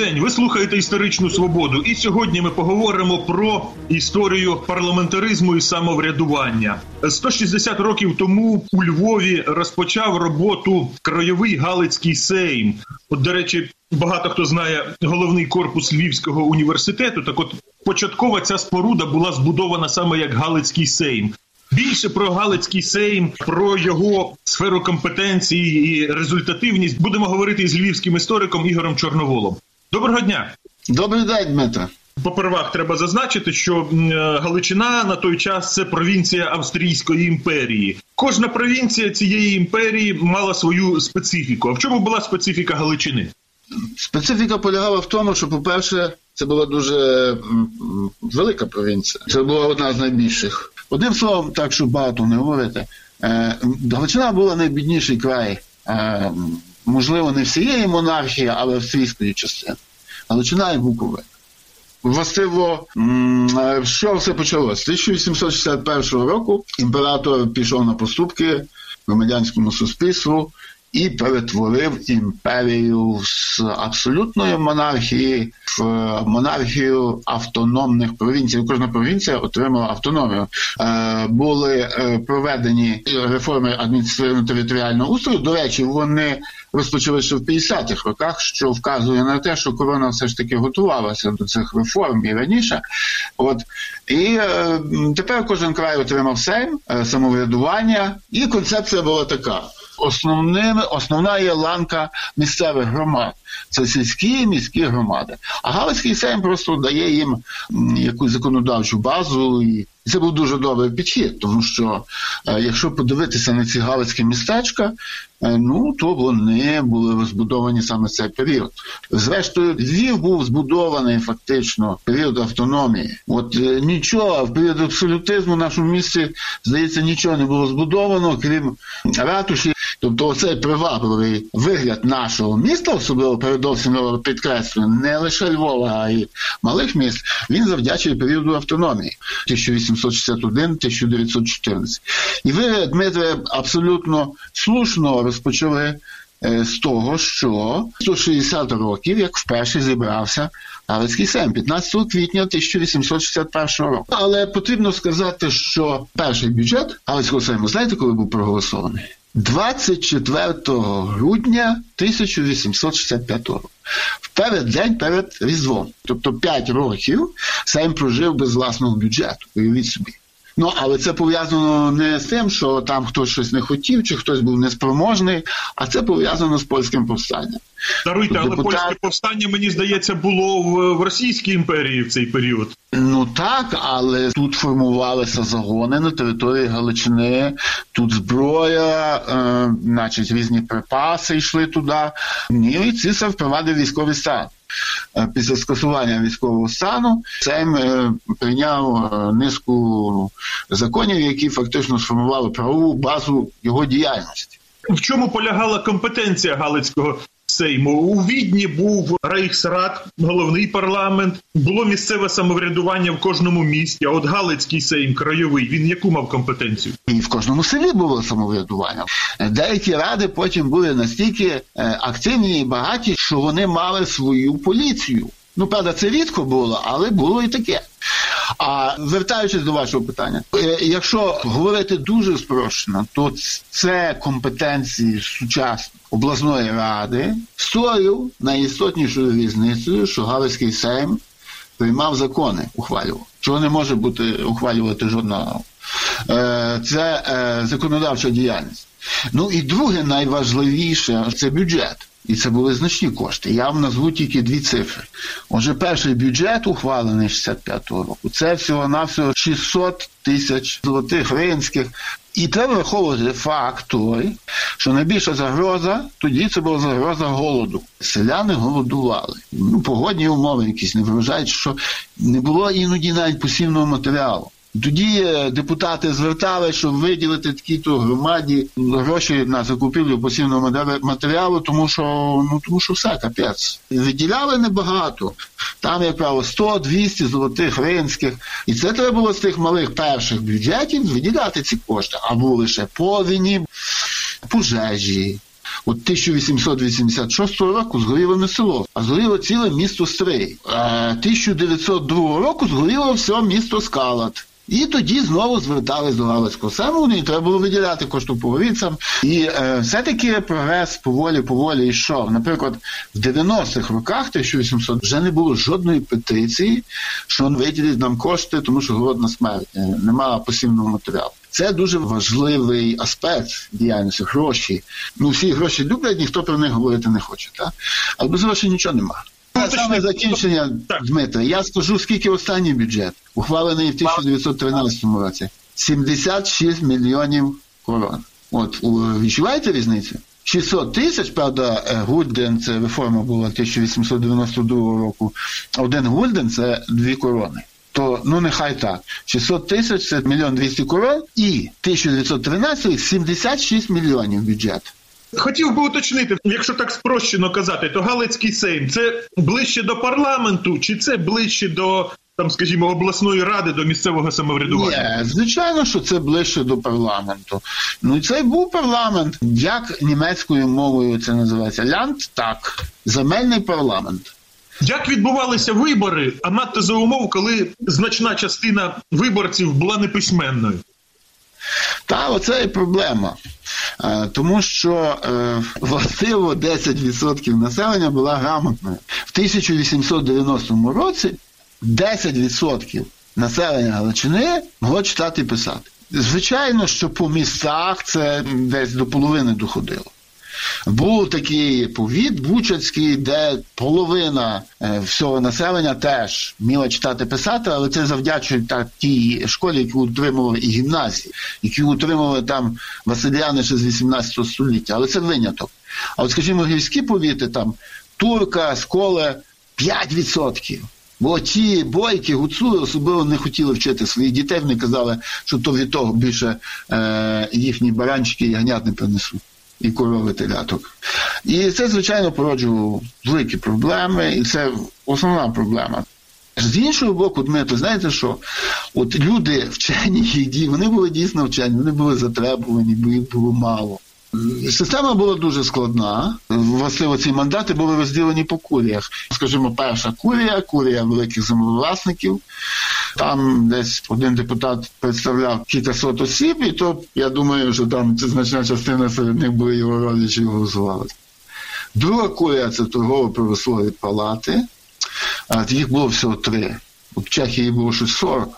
день. Ви слухаєте історичну свободу, і сьогодні ми поговоримо про історію парламентаризму і самоврядування. 160 років тому у Львові розпочав роботу краєвий Галицький Сейм. От, до речі, багато хто знає головний корпус Львівського університету. Так, от початкова ця споруда була збудована саме як Галицький Сейм. Більше про Галицький Сейм, про його сферу компетенції і результативність будемо говорити з львівським істориком Ігорем Чорноволом. Доброго дня, добрий день, Дмитро. Попервах треба зазначити, що Галичина на той час це провінція Австрійської імперії. Кожна провінція цієї імперії мала свою специфіку. А в чому була специфіка Галичини? Специфіка полягала в тому, що, по-перше, це була дуже велика провінція. Це була одна з найбільших. Одним словом, так щоб багато не говорити, е, Галичина була найбідніший край, е, можливо, не всієї монархії, але австрійської частини. Галичина і Буковина. Васило, е, що все почалося? З 1861 року імператор пішов на поступки громадянському суспільству і перетворив імперію з абсолютної монархії в монархію автономних провінцій. Кожна провінція отримала автономію. Е, були е, проведені реформи адміністративно-територіального устрою. До речі, вони розпочали ще в 50-х роках, що вказує на те, що корона все ж таки готувалася до цих реформ і раніше. От і е, тепер кожен край отримав сейм, самоврядування, і концепція була така основними, основна є ланка місцевих громад. Це сільські і міські громади. А Галицький Сейм просто дає їм якусь законодавчу базу. І це був дуже добрий підхід, тому що е, якщо подивитися на ці галицькі містечка, е, ну то вони були збудовані саме цей період. Зрештою, Львів був збудований фактично в період автономії. От е, нічого в період абсолютизму в нашому місті здається нічого не було збудовано, крім ратуші. Тобто, оцей привабливий вигляд нашого міста, особливо передовсім підкреслюю, не лише Львова, а й малих міст, він завдячує періоду автономії 1861-1914. І ви, Дмитре, абсолютно слушно розпочали е, з того, що 160 років, як вперше зібрався Галицький Сейм 15 квітня 1861 року. Але потрібно сказати, що перший бюджет Галицького Сейму, знаєте, коли був проголосований? 24 грудня 1865 року. В переддень перед Різдвом. Тобто 5 років Сейм прожив без власного бюджету. Уявіть собі. Ну, але це пов'язано не з тим, що там хтось щось не хотів, чи хтось був неспроможний, а це пов'язано з польським повстанням. Даруйте, але Депутат... польське повстання, мені здається, було в, в Російській імперії в цей період. Ну так, але тут формувалися загони на території Галичини, тут зброя, е, значить, різні припаси йшли туди. І цісар впровадив військовий стан. Е, після скасування військового стану Сейм е, прийняв е, низку законів, які фактично сформували правову базу його діяльності. В чому полягала компетенція Галицького Сейму. У відні був Рейхсрад, головний парламент, було місцеве самоврядування в кожному місті. А от Галицький Сейм, краєвий, він яку мав компетенцію? І в кожному селі було самоврядування. Деякі ради потім були настільки е, активні і багаті, що вони мали свою поліцію. Ну, правда, це рідко було, але було і таке. А вертаючись до вашого питання, е, якщо говорити дуже спрощено, то це компетенції сучасної обласної ради з тою найістотнішою різницею, що Галицький Сейм приймав закони, ухвалював, чого не може бути ухвалювати жодного. Е, це е, законодавча діяльність. Ну і друге найважливіше це бюджет. І це були значні кошти. Я вам назву тільки дві цифри. Отже, перший бюджет ухвалений 65-го року. Це всього-навсього 600 тисяч золотих ринських. І треба враховувати факт той, що найбільша загроза тоді це була загроза голоду. Селяни голодували. Ну, Погодні умови якісь не вражають, що не було іноді навіть посівного матеріалу. Тоді е, депутати звертали, щоб виділити такі-то громаді гроші на закупівлю посівного матеріалу, тому що ну тому що все капець. Виділяли небагато. Там, як правило, 100-200 золотих ринських. І це треба було з тих малих перших бюджетів виділяти ці кошти. А були ще повіні, пожежі, От 1886 року згоріло не село, а згоріло ціле місто Стрий. А 1902 року згоріло все місто Скалат. І тоді знову звертались до Галицького самого, і треба було виділяти коштополовицям. І е, все-таки прогрес поволі поволі йшов. Наприклад, в 90-х роках 1800 вже не було жодної петиції, що виділять нам кошти, тому що голодна смерть, е, немає посівного матеріалу. Це дуже важливий аспект діяльності, гроші. Ну всі гроші люблять, ніхто про них говорити не хоче. Так? Але без грошей нічого немає. Це саме закінчення, Так. Дмитро. Я скажу, скільки останній бюджет, ухвалений в 1913 році. 76 мільйонів корон. От, відчуваєте різницю? 600 тисяч, правда, е, гульден, це реформа була 1892 року. Один гульден це дві корони. То ну нехай так. 600 тисяч це мільйон 200 корон, і 1913 76 мільйонів бюджет. Хотів би уточнити, якщо так спрощено казати, то Галицький Сейм це ближче до парламенту, чи це ближче до там, скажімо, обласної ради, до місцевого самоврядування? Ні, звичайно, що це ближче до парламенту. Ну і це був парламент. Як німецькою мовою це називається? Лянд так. Земельний парламент. Як відбувалися вибори, а надто за умов, коли значна частина виборців була неписьменною? Та оце і проблема. Е, Тому що е, властиво 10% населення була грамотною. В 1890 році 10% населення Галичини могло читати і писати. Звичайно, що по містах це десь до половини доходило. Був такий повіт Бучацький, де половина е, всього населення теж вміла читати писати, але це завдячують так тій школі, яку утримували і гімназії, які утримували там Васильяни ще з 18 століття. Але це виняток. А от, скажімо, гірські повіти, там Турка, Сколе 5%. Бо ті бойки, гуцули особливо не хотіли вчити своїх дітей. Вони казали, що то від того більше е, їхні баранчики і ягнят не принесуть і корови теляток. І це, звичайно, породжувало великі проблеми, і це основна проблема. З іншого боку, Дмитро, знаєте що? От люди вчені, які вони були дійсно вчені, вони були затребувані, бо їх було мало. Система була дуже складна. Власне, ці мандати були розділені по куріях. Скажімо, перша курія, курія великих землевласників. Там десь один депутат представляв кількасот осіб, і то я думаю, що там це значна частина серед них були його родичі голосували. Друга курія це торгово-промислові палати. Їх було всього три. У Чехії було щось 40,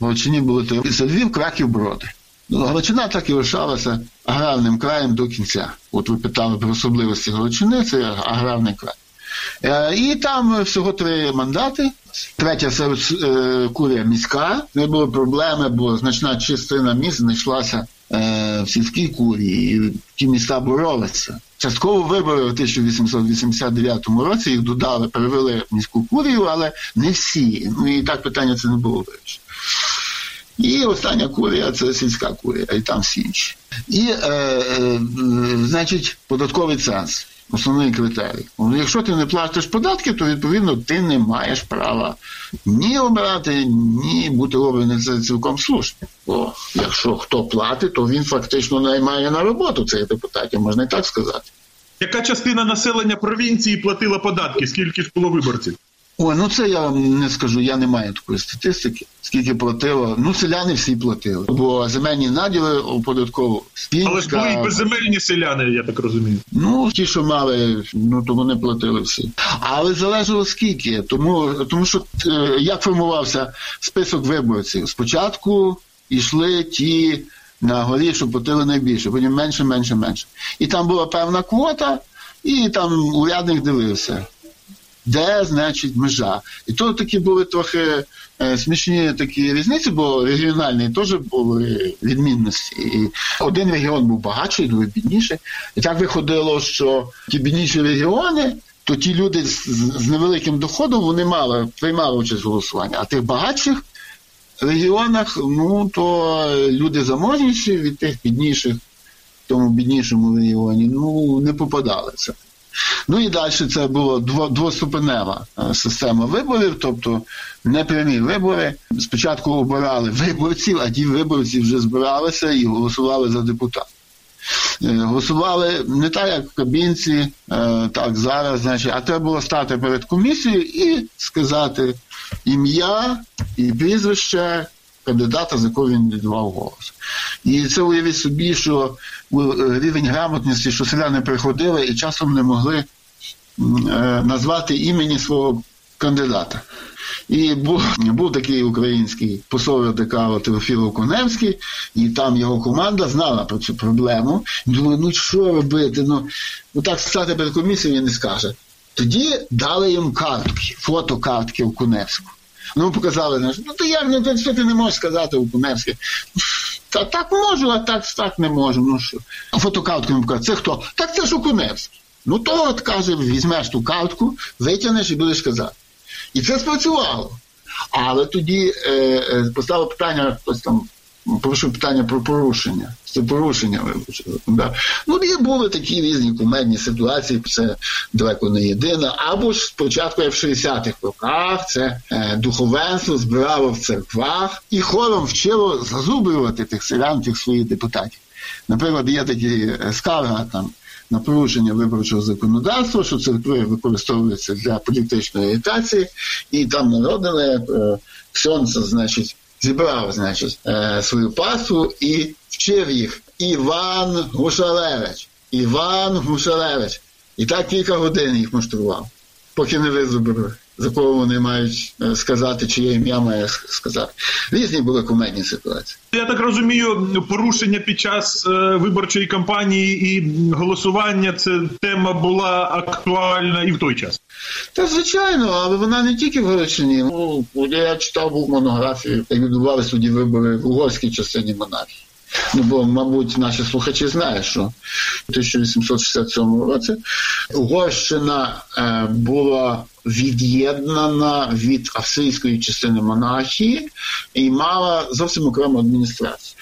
в Галичині було три. Це Львів, Краків, Броди. Ну, Галичина так і лишалася аграрним краєм до кінця. От ви питали про особливості Галичини, це аграрний край. Е, І там всього три мандати. Третя е, курія міська. Не було проблеми, бо значна частина міст знайшлася е, в сільській курії. І ті міста боролися. Частково вибори в 1889 році їх додали, перевели в міську курію, але не всі. Ну і так питання це не було вирішено. І остання курія це сільська курія, і там всі інші. І, е, е, значить, податковий ценз. Основний критерій. Ну, Якщо ти не платиш податки, то відповідно ти не маєш права ні обирати, ні бути обраний це цілком слушно. Бо якщо хто платить, то він фактично наймає на роботу цих депутатів, можна і так сказати. Яка частина населення провінції платила податки? Скільки ж було виборців? Ой, ну це я не скажу, я не маю такої статистики, скільки платило. Ну, селяни всі платили, бо земельні наділи оподатково. Але ж були і безземельні селяни, я так розумію. Ну, ті, що мали, ну то вони платили всі. Але залежало скільки. Тому, тому що е, як формувався список виборців? Спочатку йшли ті на горі, що платили найбільше, потім менше, менше, менше. І там була певна квота, і там урядник дивився. Де, значить, межа. І то такі були трохи е, смішні такі різниці, бо регіональні теж були відмінності. І один регіон був багатший, другий бідніший. І так виходило, що ті бідніші регіони, то ті люди з, з невеликим доходом вони мали, приймали участь в голосуванні. А тих багатших регіонах, ну то люди заможніші від тих бідніших, в тому біднішому регіоні, ну не попадалися. Ну і далі це була двоступенева система виборів, тобто непрямі вибори. Спочатку обирали виборців, а ті виборці вже збиралися і голосували за депутата. Голосували не так, як в кабінці, так зараз, значить, а треба було стати перед комісією і сказати ім'я і прізвище кандидата, за якого він віддавав голос. І це уявіть собі, що рівень грамотності, що селяни приходили і часом не могли е, назвати імені свого кандидата. І був був такий український посол РДК Теофіло Коневський, і там його команда знала про цю проблему. Думаю, ну що робити? Ну, ну так стати перед комісією не скаже. Тоді дали їм картки, фотокартки у Коневську. Ну, показали, ну то як, ну що ти не можеш сказати у Куневській? Та так можу, а так так не можу. Ну що? А фотокартку йому показали, це хто? Так це ж у Окуневський. Ну то от каже, візьмеш ту картку, витягнеш і будеш казати. І це спрацювало. Але тоді е, е, поставив питання, хтось там Прошу питання про порушення. Це порушення вибачте. Да. Ну, є були такі різні кумедні ситуації, це далеко не єдина. Або ж спочатку, в 60-х роках, це е, духовенство збирало в церквах і хором вчило зазубрювати тих селян, тих своїх депутатів. Наприклад, є такі е, скарга там. На порушення виборчого законодавства, що церкви використовуються для політичної агітації, і там народили е, сонце, значить, зібрав, значить, е, свою пасу і вчив їх Іван Гушалевич. Іван Гушалевич. І так кілька годин їх муштрував, поки не визубрили, за кого вони мають е, сказати, чиє ім'я має сказати. Різні були кумедні ситуації. Я так розумію, порушення під час е, виборчої кампанії і голосування це тема була актуальна і в той час. Та звичайно, але вона не тільки в Галичині. Ну, я читав був монографію, як відбувалися тоді вибори в угорській частині монархії. Ну, бо, мабуть, наші слухачі знають, що у 1867 році Угорщина е, була від'єднана від австрійської частини монархії і мала зовсім окрему адміністрацію.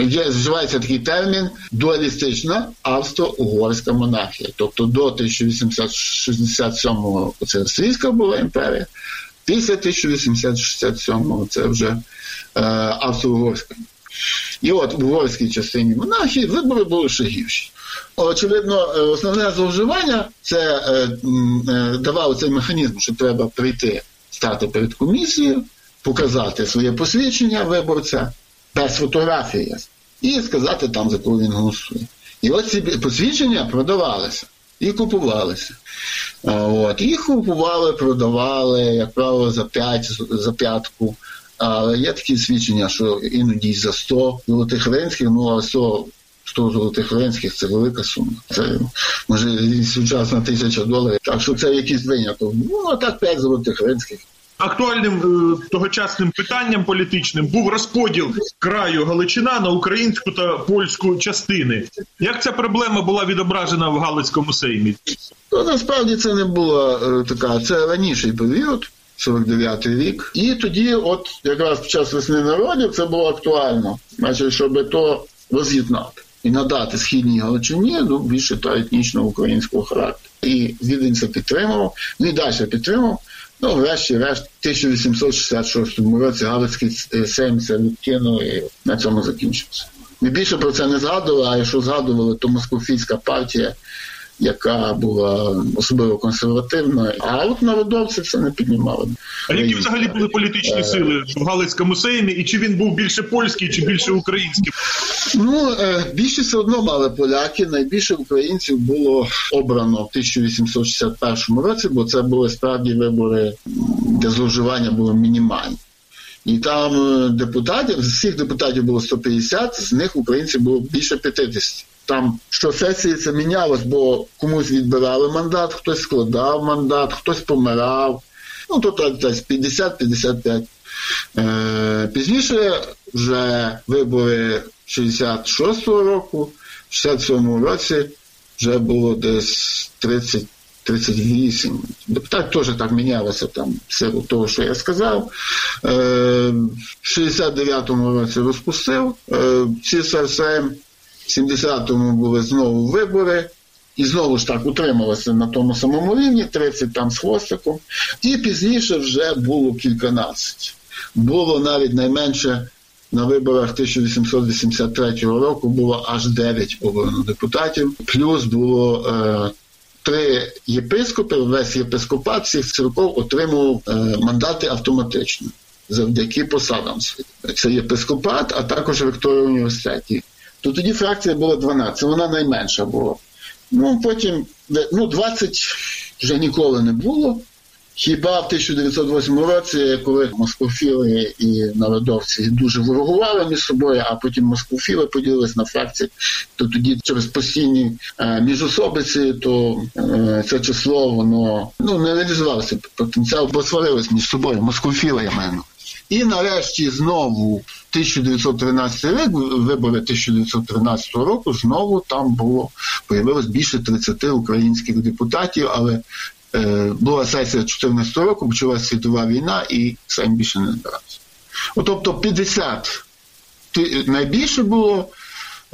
Є вживається такий термін дуалістична австро-угорська монархія. Тобто до 1867-го це австрійська була імперія, після 1867-го це вже е, австро-угорська. І от в угорській частині монархії вибори були ще гірші. Очевидно, е, основне зловживання це е, е, давав цей механізм, що треба прийти, стати перед комісією, показати своє посвідчення виборця без фотографії і сказати там, за кого він голосує. І от ці посвідчення продавалися і купувалися. От. Їх купували, продавали, як правило, за п'ять, за п'ятку. Але є такі свідчення, що іноді за 100 золотих ринських, ну а 100 100 золотих ленських це велика сума. Це може сучасна тисяча доларів. Так що це якийсь виняток. Ну а так 5 золотих ленських. Актуальним е, тогочасним питанням політичним був розподіл краю Галичина на українську та польську частини. Як ця проблема була відображена в Галицькому сеймі? То насправді це не була е, така, це раніший період. 49-й рік, і тоді, от якраз під час весни народів, це було актуально, значить, щоб то роз'єднати і надати східній Галичині ну, більше та етнічного українського характеру. І Відень це підтримував, ну і далі підтримував. Ну, врешті-решт, в 1866 році Галицький е, Сейм це відкинув і на цьому закінчився. Ми більше про це не згадували, а якщо згадували, то Москофійська партія яка була особливо консервативна, а от народовці це не піднімали. А які взагалі були політичні е, сили в Галицькому сеймі, і чи він був більше польський, чи більше український? Ну е, більше все одно мали поляки. Найбільше українців було обрано в 1861 році, бо це були справді вибори, де зловживання було мінімальні. І там е, депутатів, з всіх депутатів було 150, з них українців було більше 50 там що сесії це мінялось, бо комусь відбирали мандат, хтось складав мандат, хтось помирав. Ну, то так десь 50-55. Е, Пізніше вже вибори 66-го року, в 67-му році вже було десь 30. 38. Депутат теж так мінялося там все того, що я сказав. Е, в 69-му році розпустив е, ЦСРСМ, в 70-му були знову вибори, і знову ж так утрималося на тому самому рівні, 30 там з хвостиком. І пізніше вже було кільканадцять. Було навіть найменше на виборах 1883 року було аж 9 обрано депутатів, плюс було е, три єпископи, весь єпископат всіх церков отримував е, мандати автоматично завдяки посадам. Це єпископат, а також ректори університетів. То тоді фракція була 12, вона найменша була. Ну, потім ну, 20 вже ніколи не було. Хіба в 1908 році, коли москофіли і народовці дуже ворогували між собою, а потім москофіли поділились на фракції, то тоді через постійні е, міжособиці, то е, це число воно ну не реалізувалося потенціал, посварились між собою. Москофіли я мене. І нарешті знову 1913 рік, вибори 1913 року, знову там було появилось більше 30 українських депутатів, але е, була сесія 14 року, почалася світова війна, і Сейм більше не збирався. Тобто 50 найбільше було,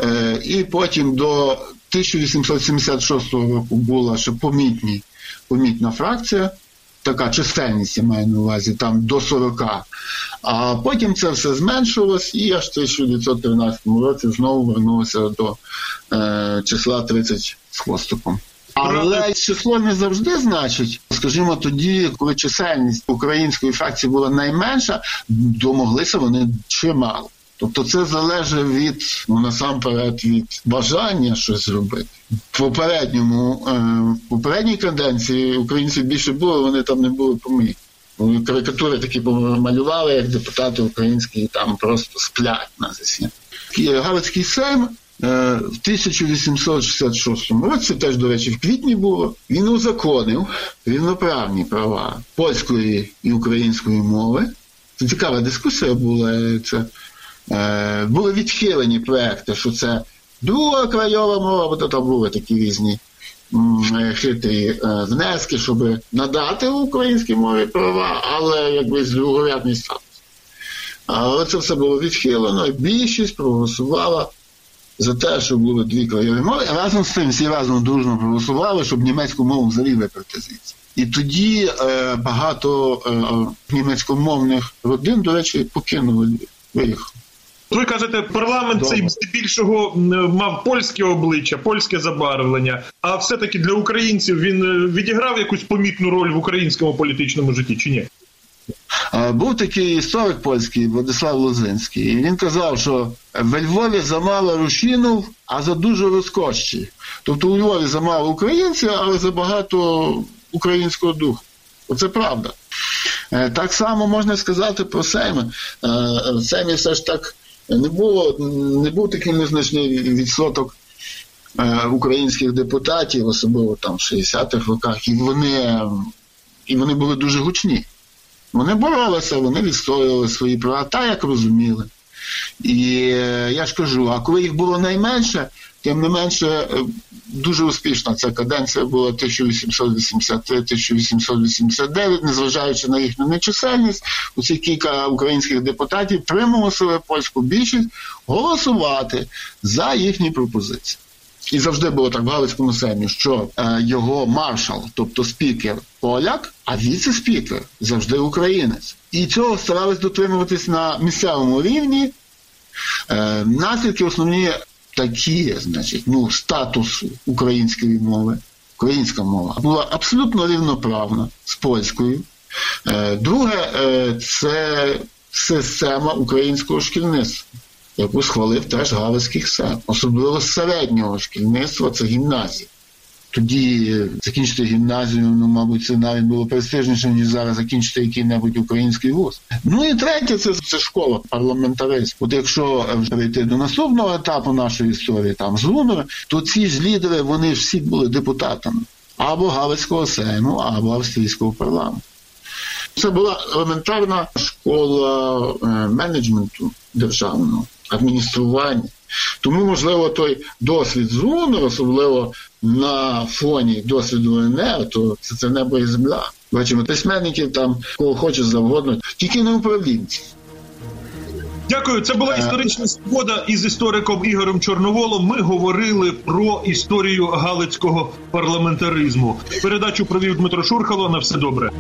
е, і потім до 1876 року була ще помітні, помітна фракція така чисельність я маю на увазі, там до 40. А потім це все зменшилось і аж в 1913 році знову вернулося до е, числа 30 з хвостиком. Але число не завжди значить, скажімо, тоді, коли чисельність української фракції була найменша, домоглися вони чимало. Тобто це залежить від ну насамперед від бажання щось зробити. В попередньому е, в попередній каденції українців більше було, вони там не були помітні. Карикатури такі малювали, як депутати українські там просто сплять на засі. Галицький Сейм е, в 1866 році, теж, до речі, в квітні було, він узаконив рівноправні права польської і української мови. Це цікава дискусія була. Це були відхилені проекти, що це друга крайова мова, бо там були такі різні е, хитрі е, внески, щоб надати українській мові права, але якби з другорядний статус. Але це все було відхилено, і більшість проголосувала за те, щоб були дві краєві мови. Разом з тим всі разом дружно проголосували, щоб німецьку мову взагалі виперти звідси. І тоді е, багато е, німецькомовних родин, до речі, покинули виїхали. Ви кажете, парламент цей здебільшого мав польське обличчя, польське забарвлення. А все-таки для українців він е, відіграв якусь помітну роль в українському політичному житті чи ні? Був такий історик польський Владислав Лозинський, і він казав, що в Львові замало рушінів, а за дуже розкощі. Тобто у Львові замало українців, але забагато українського духу. Оце правда. Е, так само можна сказати про Сейм. Сеймі все ж так не було не був такий незначний відсоток е, українських депутатів, особливо там в 60-х роках, і вони і вони були дуже гучні. Вони боролися, вони відстоювали свої права, так як розуміли. І е, я ж кажу, а коли їх було найменше, тим не менше, е, дуже успішна ця каденція була 1883-1889, незважаючи на їхню нечисельність, усі кілька українських депутатів примусили польську більшість голосувати за їхні пропозиції. І завжди було так в Галицькому семі, що е, його маршал, тобто спікер, поляк, а віце-спікер завжди українець. І цього старались дотримуватись на місцевому рівні. Е, наслідки основні такі, значить, ну, статус української мови, українська мова була абсолютно рівноправна з польською. Е, друге, е, це система українського шкільництва, яку схвалив теж Галицький сад, особливо середнього шкільництва це гімназія. Тоді закінчити гімназію, ну, мабуть, це навіть було престижніше, ніж зараз закінчити який-небудь український вуз. Ну і третє, це це школа парламентаризм. От якщо вже йти до наступного етапу нашої історії, там з Лунова, то ці ж лідери, вони всі були депутатами або Галицького сейму, або австрійського парламенту. Це була елементарна школа е, менеджменту державного адміністрування. Тому, можливо, той досвід з особливо на фоні досвіду НР, то це, це небо і земля. Бачимо письменників там, кого хоче завгодно, тільки не управлінці. Дякую. Це була історична свобода із істориком Ігорем Чорноволом. Ми говорили про історію галицького парламентаризму. Передачу провів Дмитро Шурхало. На все добре.